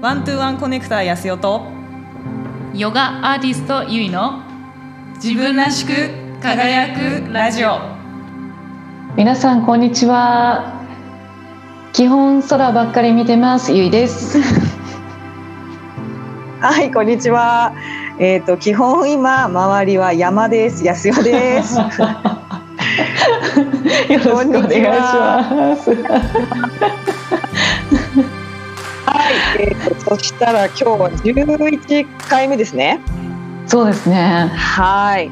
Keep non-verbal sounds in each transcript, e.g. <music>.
ワントゥワンコネクターやすよと。ヨガアーティストゆいの自分らしく輝くラジオ。皆さんこんにちは。基本空ばっかり見てます。ゆいです。<laughs> はいこんにちは。えっ、ー、と基本今周りは山です。安代です。<laughs> よろしくお願いします <laughs> はい、えーと、そしたら今日は11回目ですね。そうですね。はい。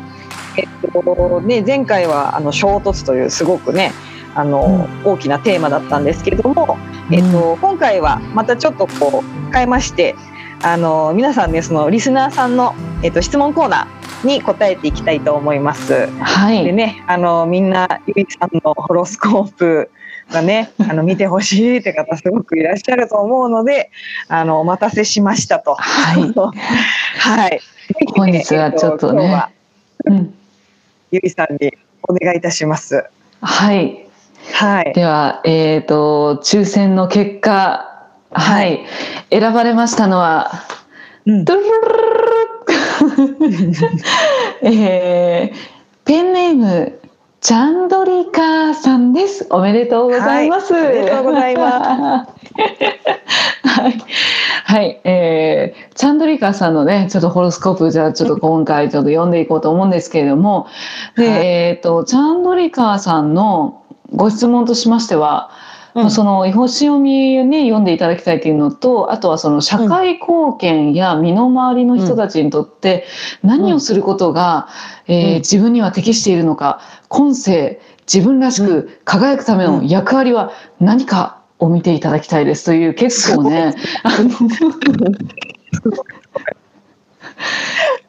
えっとね前回はあの衝突というすごくねあの、うん、大きなテーマだったんですけれども、えっと今回はまたちょっとこう変えまして、あの皆さんねそのリスナーさんのえっと質問コーナーに答えていきたいと思います。はい。でね、あのみんなゆいさんのホロスコープがね、あの見てほしいって方すごくいらっしゃると思うので、あのお待たせしましたと。はい。<laughs> はい。本日はちょっとね、うん、ゆりさんにお願いいたします。はい。はい。では、えっ、ー、と抽選の結果、はい、はい、選ばれましたのは、うん、えー、ペンネームチャンドリカさんです。おめでとうございます。はい、おめでとうございます。<laughs> はい、はい、えー、チャンドリカさんのね、ちょっとホロスコープじゃあちょっと今回ちょっと読んでいこうと思うんですけれども、で、はい、えっ、ー、とチャンドリカさんのご質問としましては。うん、その星読みね読んでいただきたいというのとあとはその社会貢献や身の回りの人たちにとって何をすることが、うん、えー、自分には適しているのか今世自分らしく輝くための役割は何かを見ていただきたいですという結構ね <laughs>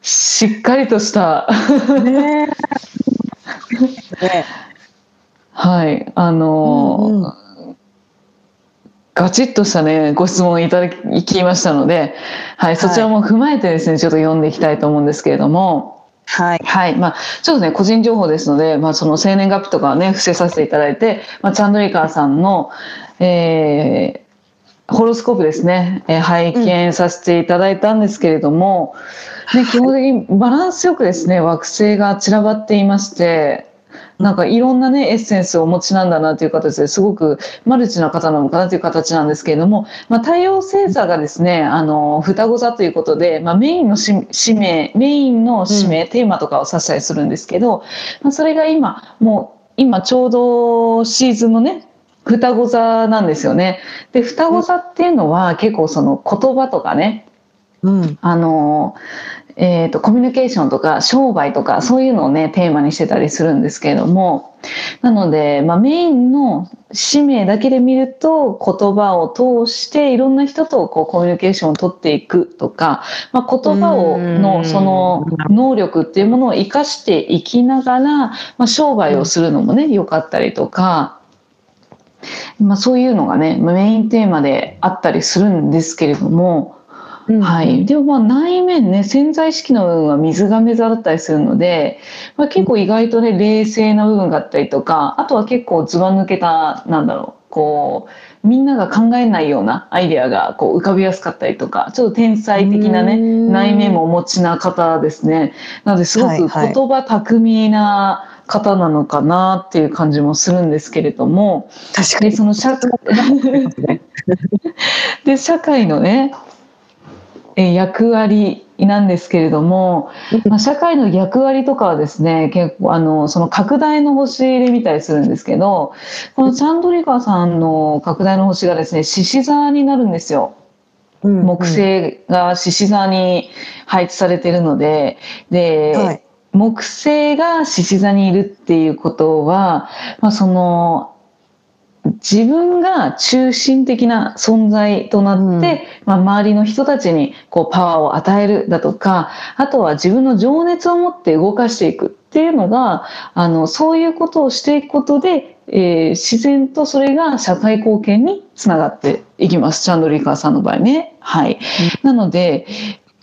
しっかりとした。ね <laughs> はい。あの、うんうんガチッとしたね、ご質問いただきましたので、はい、そちらも踏まえてですね、ちょっと読んでいきたいと思うんですけれども、はい。はい。まあ、ちょっとね、個人情報ですので、まあ、その生年月日とかね、伏せさせていただいて、まあ、チャンドリカーさんの、えー、ホロスコープですね、えー、拝見させていただいたんですけれども、うん、ね、基本的にバランスよくですね、惑星が散らばっていまして、なんかいろんなねエッセンスをお持ちなんだなという形ですごくマルチな方なのかなという形なんですけれども、まあ、太陽星座がですねあの双子座ということで、まあ、メインの使命メインの使命、うん、テーマとかを指したりするんですけど、まあ、それが今もう今ちょうどシーズンのね双子座なんですよね。で双子座っていうのは結構その言葉とかね、うん、あのえーと、コミュニケーションとか商売とかそういうのをねテーマにしてたりするんですけれども。なので、まあ、メインの使命だけで見ると言葉を通していろんな人とこうコミュニケーションを取っていくとか、まあ、言葉をのその能力っていうものを生かしていきながら、まあ、商売をするのもね良かったりとか。まあ、そういうのがねメインテーマであったりするんですけれども、はい、でもまあ内面ね潜在意識の部分は水亀座だったりするので、まあ、結構意外とね冷静な部分があったりとかあとは結構ずば抜けたなんだろうこうみんなが考えないようなアイデアがこう浮かびやすかったりとかちょっと天才的なね内面もお持ちな方ですね。なのですごく言葉巧みな方なのかなっていう感じもするんですけれども。確かに。その社で <laughs> 社会のねえ役割なんですけれども、まあ、社会の役割とかはですね結構あのその拡大の星で見たりするんですけどこのチャンドリカさんの拡大の星がですね獅子座になるんですよ。木星が獅子座に配置されているのでで、はい、木星が獅子座にいるっていうことは、まあ、その自分が中心的な存在となって、うん、まあ、周りの人たちにこうパワーを与えるだとかあとは自分の情熱を持って動かしていくっていうのがあのそういうことをしていくことで、えー、自然とそれが社会貢献につながっていきます。チャンドリカーさんの場合ね。はい、うん、なので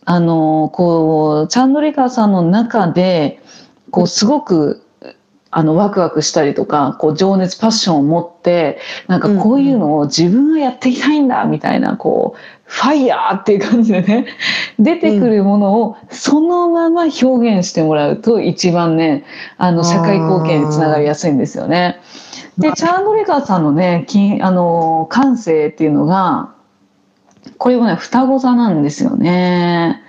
あのこうチャンドリカーさんの中でこうすごくあのワクワクしたりとかこう情熱パッションを持ってなんかこういうのを自分がやっていきたいんだみたいなこうファイヤーっていう感じでね <laughs> 出てくるものをそのまま表現してもらうと一番ねあの社会貢献につながりやすいんですよね。でチャーンドレカーさんのねきあの感性っていうのがこれもね双子座なんですよね。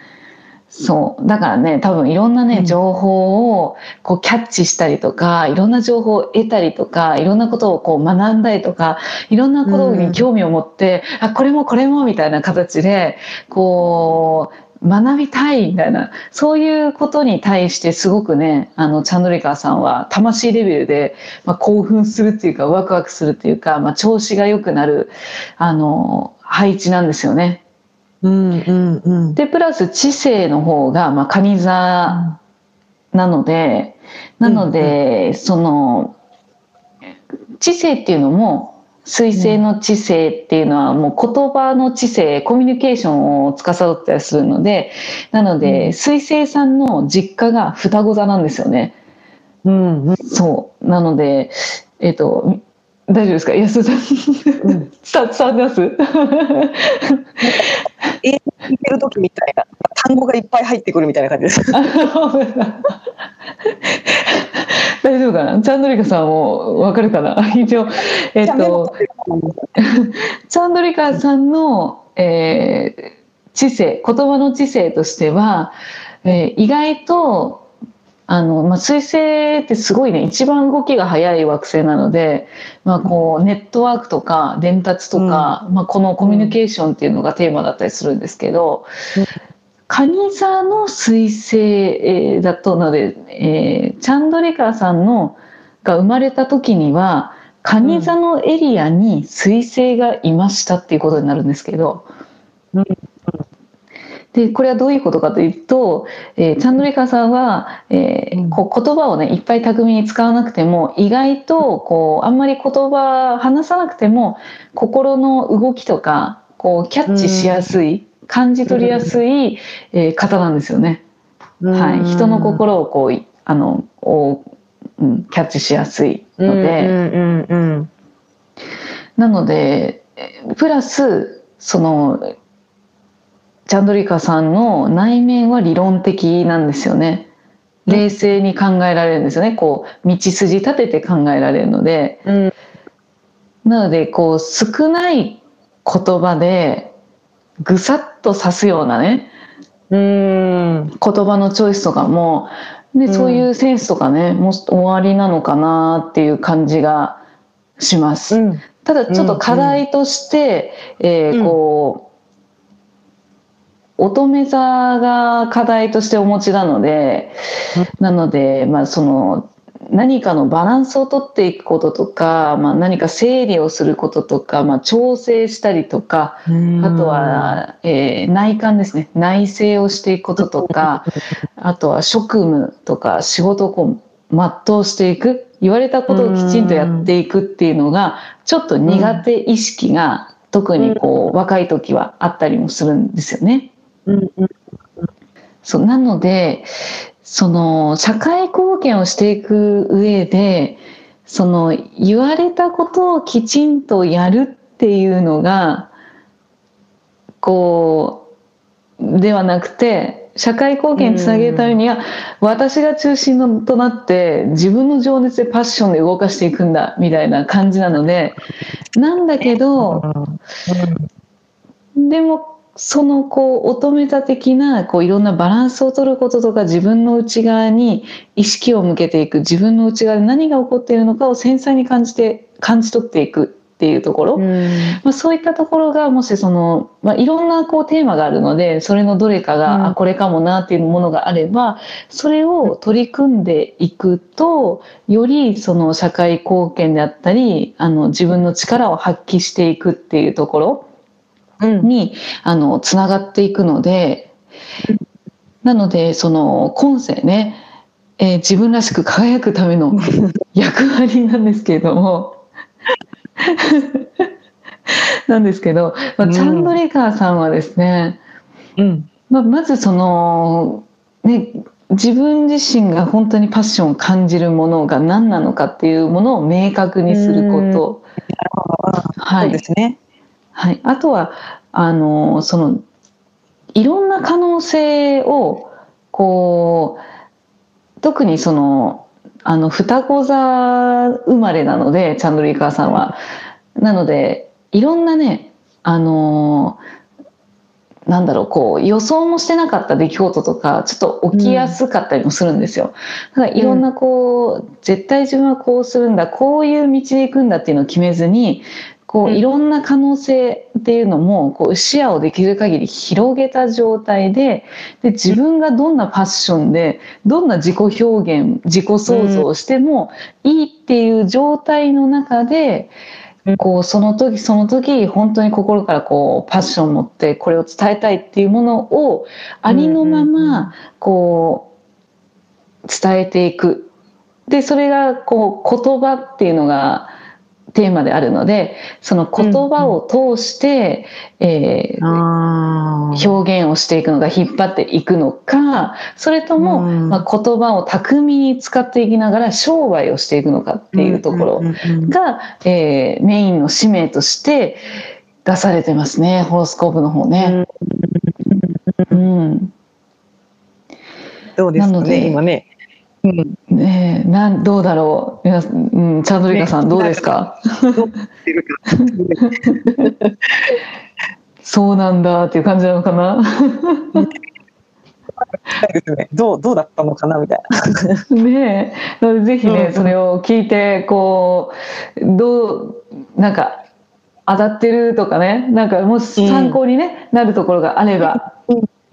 そう。だからね多分いろんなね情報をこうキャッチしたりとかいろんな情報を得たりとかいろんなことをこう学んだりとかいろんなことに興味を持って、あこれもこれもみたいな形でこう学びたいみたいなそういうことに対してすごくねあのチャンドリカーさんは魂レベルで、まあ、興奮するっていうかワクワクするっていうか、まあ、調子が良くなるあの配置なんですよね。うんうんうん。でプラス知性の方が、まあ、蟹座なので、なので、その知性っていうのも水星の知性っていうのはもう言葉の知性コミュニケーションを司ったりするのでなので、水星さんの実家が双子座なんですよね。うんうん。そうなのでえっ、と大丈夫ですか？安田さん、ん。<laughs> 伝伝わってます？英語聞いてる時みたいな単語がいっぱい入ってくるみたいな感じです。あ <laughs> 大丈夫かな？チャンドリカさんもわかるかな？<laughs> 一応、えっ、と、チャンドリカさんの、えー知性、言葉の知性としては、えー意外と、あの、まあ、水星ってすごいね、一番動きが速い惑星なので、まあ、こう、ネットワークとか伝達とか、まあ、このコミュニケーションっていうのがテーマだったりするんですけど、蟹座の彗星えーだとなので、えーチャンドリカーさんのが生まれた時には蟹座のエリアに彗星がいましたっていうことになるんですけど、うんでこれはどういうことかというと、えーチャンドリカーさんは、えーうん。こう言葉をねいっぱい巧みに使わなくても意外とこうあんまり言葉話さなくても心の動きとかこうキャッチしやすい、感じ取りやすい、えー方なんですよね。はい、人の心をこういあのを、うん、キャッチしやすいので、うんうんうんなのでえープラスそのチャンドリカさんの内面は理論的なんですよね。冷静に考えられるんですよね。こう道筋立てて考えられるので、うん。なのでこう少ない言葉でぐさっと刺すようなね、うん。言葉のチョイスとかもで、うん。そういうセンスとかねもう終わりなのかなっていう感じがします。うん。ただちょっと課題として、えーうん。こう乙女座が課題としてお持ちなので、なのでまあその何かのバランスをとっていくこととか、まあ、何か整理をすることとか、まあ、調整したりとかあとは、えー内観ですね。内省をしていくこととかあとは職務とか仕事をこう全うしていく。言われたことをきちんとやっていくっていうのがちょっと苦手意識が特にこう若い時はあったりもするんですよね。うんうんそうなのでその社会貢献をしていく上でその言われたことをきちんとやるっていうのがこうではなくて社会貢献につなげるためには私が中心のとなって自分の情熱でパッションで動かしていくんだみたいな感じなのでなんだけどでもそのこう乙女座的なこういろんなバランスを取ることとか自分の内側に意識を向けていく自分の内側で何が起こっているのかを繊細に感じて感じ取っていくっていうところ、うん。まあ、そういったところがもしその、まあ、いろんなこうテーマがあるのでそれのどれかが、うん。あこれかもなっていうものがあればそれを取り組んでいくとよりその社会貢献であったりあの自分の力を発揮していくっていうところうん。にあのつながっていくのでなのでその今世ね、えー自分らしく輝くための <laughs> 役割なんですけれども。<laughs> なんですけど、まあ、うん。チャンドリカーさんはですね、うん。まあ、まずそのね自分自身が本当にパッションを感じるものが何なのかっていうものを明確にすること、はそういですね。はい、あとはあのそのいろんな可能性をこう特にそのあの双子座生まれなのでチャンドリーカーさんは。なのでいろんなねあのなんだろうこう予想もしてなかった出来事とかちょっと起きやすかったりもするんですよ。だからいろんなこう、絶対自分はこうするんだこういう道で行くんだっていうのを決めずにこううん。いろんな可能性っていうのもこう視野をできる限り広げた状態でで自分がどんなパッションでどんな自己表現自己創造をしてもいいっていう状態の中でうん。こうその時その時本当に心からこうパッションを持ってこれを伝えたいっていうものをありのままこう伝えていく。でそれがこう言葉っていうのがテーマであるのでその言葉を通して、えーあー。表現をしていくのが引っ張っていくのかそれとも、うん。まあ、言葉を巧みに使っていきながら商売をしていくのかっていうところんうんうんが、えーメインの使命として出されてますねホロスコープの方ね。うん。どうですかね今ね。うん。ねえなんどうだろう。皆さん、うん、チャンドリカさん、ねどうですか？<laughs> そうなんだっていう感じなのかな？<laughs> どうどうだったのかなみたいな。<laughs> ねえ。ぜひね、うんそれを聞いてこうどうなんか当たってるとかね。なんかもし参考に、ねなるところがあれば、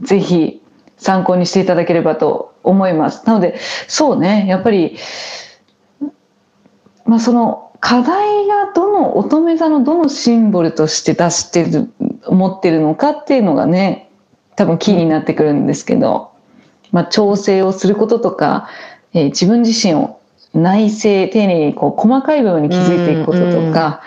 ぜひ参考にしていただければと思います。なのでそうねやっぱり、まあ、その課題がどの乙女座のどのシンボルとして出してる持ってるのかっていうのがね多分キーになってくるんですけど、まあ、調整をすることとか、えー自分自身を内省丁寧にこう細かい部分に気づいていくこととか、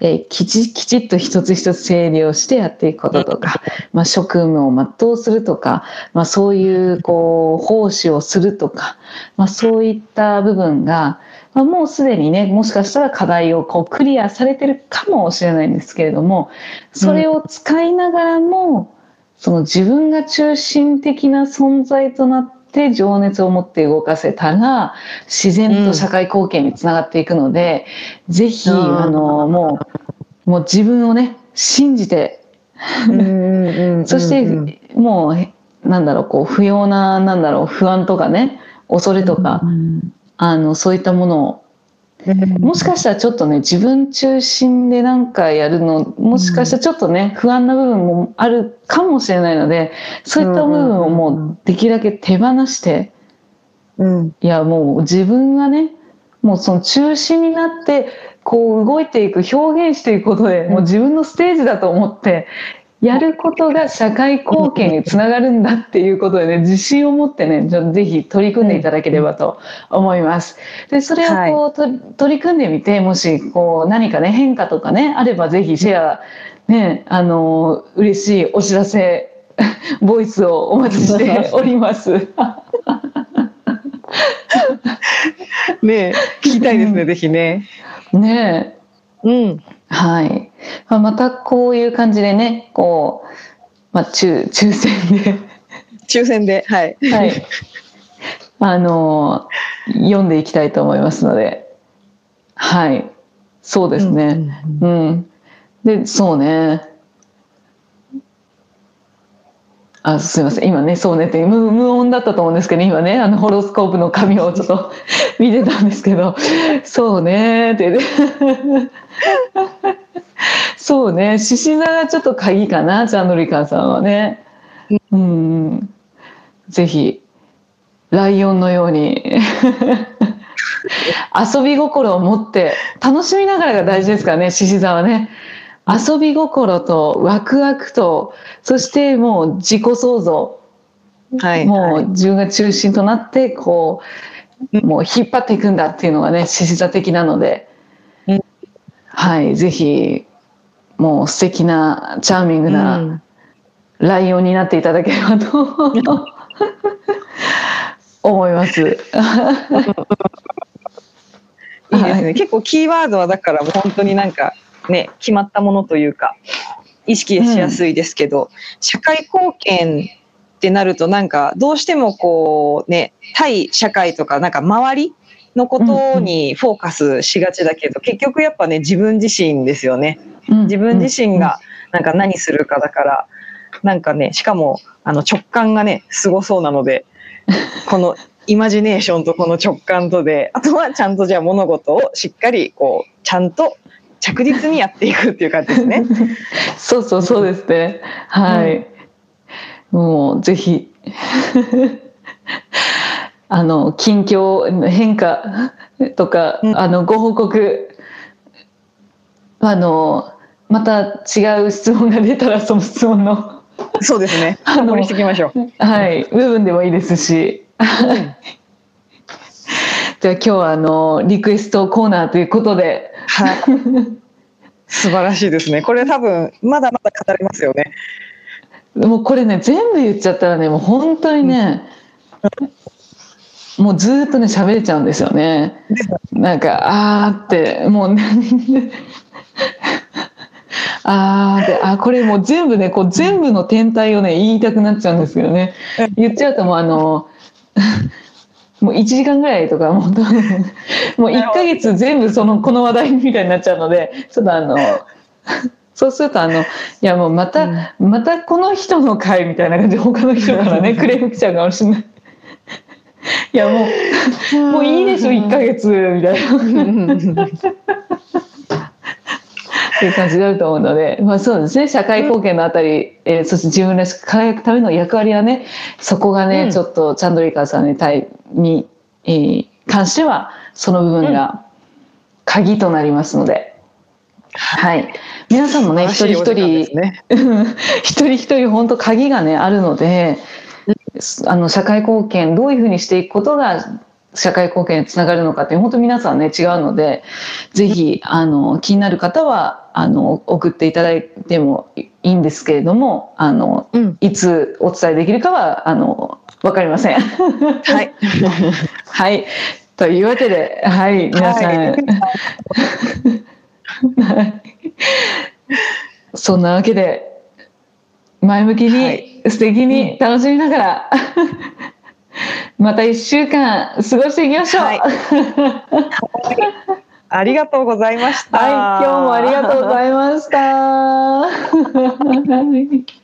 えーきちきちっと一つ一つ整理をしてやっていくこととか、まあ、職務を全うするとか、まあ、そういうこう奉仕をするとか、まあ、そういった部分が、まあ、もうすでにねもしかしたら課題をこうクリアされてるかもしれないんですけれどもそれを使いながらも、その自分が中心的な存在となって情熱を持って動かせたら自然と社会貢献につながっていくので、ぜひうんあのもうもう自分をね信じて。そしてもうえなんだろうこう不要ななんだろう不安とかね恐れとか、あのそういったものをもしかしたらちょっとね自分中心で何かやるのもしかしたらちょっとね不安な部分もあるかもしれないのでそういった部分をもうできるだけ手放してうん。いやもう自分がねもうその中心になってこう動いていく表現していくことでもう自分のステージだと思ってやることが社会貢献につながるんだっていうことでね自信を持ってねちょっとぜひ取り組んでいただければと思います。でそれをこう、と取り組んでみてもしこう何かね変化とかねあればぜひシェアねあの嬉しいお知らせ <laughs> ボイスをお待ちしております。<laughs> ね聞きたいですねぜひね。ねえうんはい。まあまたこういう感じでね、こう、まあ、抽抽選で、抽選ではい。はい。あの読んでいきたいと思いますので、はい。そうですね。うん。で、そうね。あ、すいません。今ね、そうねって無無音だったと思うんですけど、今ね、あのホロスコープの紙をちょっと <laughs> 見てたんですけど、そうねって。そうね、獅子座がちょっと鍵かな、チャンドリカンさんはね。うん。ぜひ、ライオンのように。<laughs> 遊び心を持って楽しみながらが大事ですからね獅子座はね。遊び心とワクワクとそしてもう自己創造、はい。もう自分が中心となってこうもう引っ張っていくんだっていうのがね獅子座的なので、うん。はいぜひもう素敵なチャーミングうなんライオンになっていただければと <laughs> 思います。<laughs> いいですね。結構キーワードはだからもう本当になんかね、決まったものというか、意識しやすいですけど、社会貢献ってなるとなんかどうしてもこうね、対社会とかなんか周りのことにフォーカスしがちだけど、結局やっぱね、自分自身ですよね。自分自身がなんか何するかだから、なんかね、しかもあの直感がね、すごそうなので、<laughs> このイマジネーションとこの直感とで、あとはちゃんとじゃあ物事をしっかりこう、ちゃんと着実にやっていくっていう感じですね。<laughs> そうそうそうですね。はい。もうぜひ <laughs> あの近況変化とか、うんあのご報告あのまた違う質問が出たらその質問のそうですね。あの参考にしていきましょう。はい部分でもいいですし。じゃあ今日はあのリクエストコーナーということで、はい。素晴らしいですね。これ多分まだまだ語れますよね。もうこれね全部言っちゃったらねもう本当にね、もうずーっとね喋れちゃうんですよね。なんかあーってもうねあーってあこれもう全部ねこう全部の天体をね言いたくなっちゃうんですけどね言っちゃうともうあの <laughs> もう1時間ぐらいとかもう <laughs> もう1ヶ月全部そのこの話題みたいになっちゃうのでちょっとあの <laughs> そうするとあのいやもうまた、またこの人の回みたいな感じで他の人からねクレーム来ちゃうかもしれない。いやもうもういいでしょ1ヶ月みたいな。っていう感じになると思うので、まあ、そうですね。社会貢献のあたり、えーそして自分らしく輝くための役割はねそこがね、うん。ちょっとチャンドリーカーさんに対に、えー関してはその部分が鍵となりますので、はい。皆さんもね一人一人ね。<laughs> 一人一人本当鍵がねあるので、あの社会貢献どういうふうにしていくことが社会貢献につながるのかって本当皆さんね違うのでぜひあの気になる方はあの送っていただいてもいいんですけれどもあのうん。いつお伝えできるかはあの分かりません。はい。<laughs> はいというわけではい皆さん、はい <laughs> そんなわけで前向きはいに素敵に楽しみながら、<laughs> また1週間過ごしていきましょう。はい <laughs> ありがとうございました。はい、今日もありがとうございました。<laughs>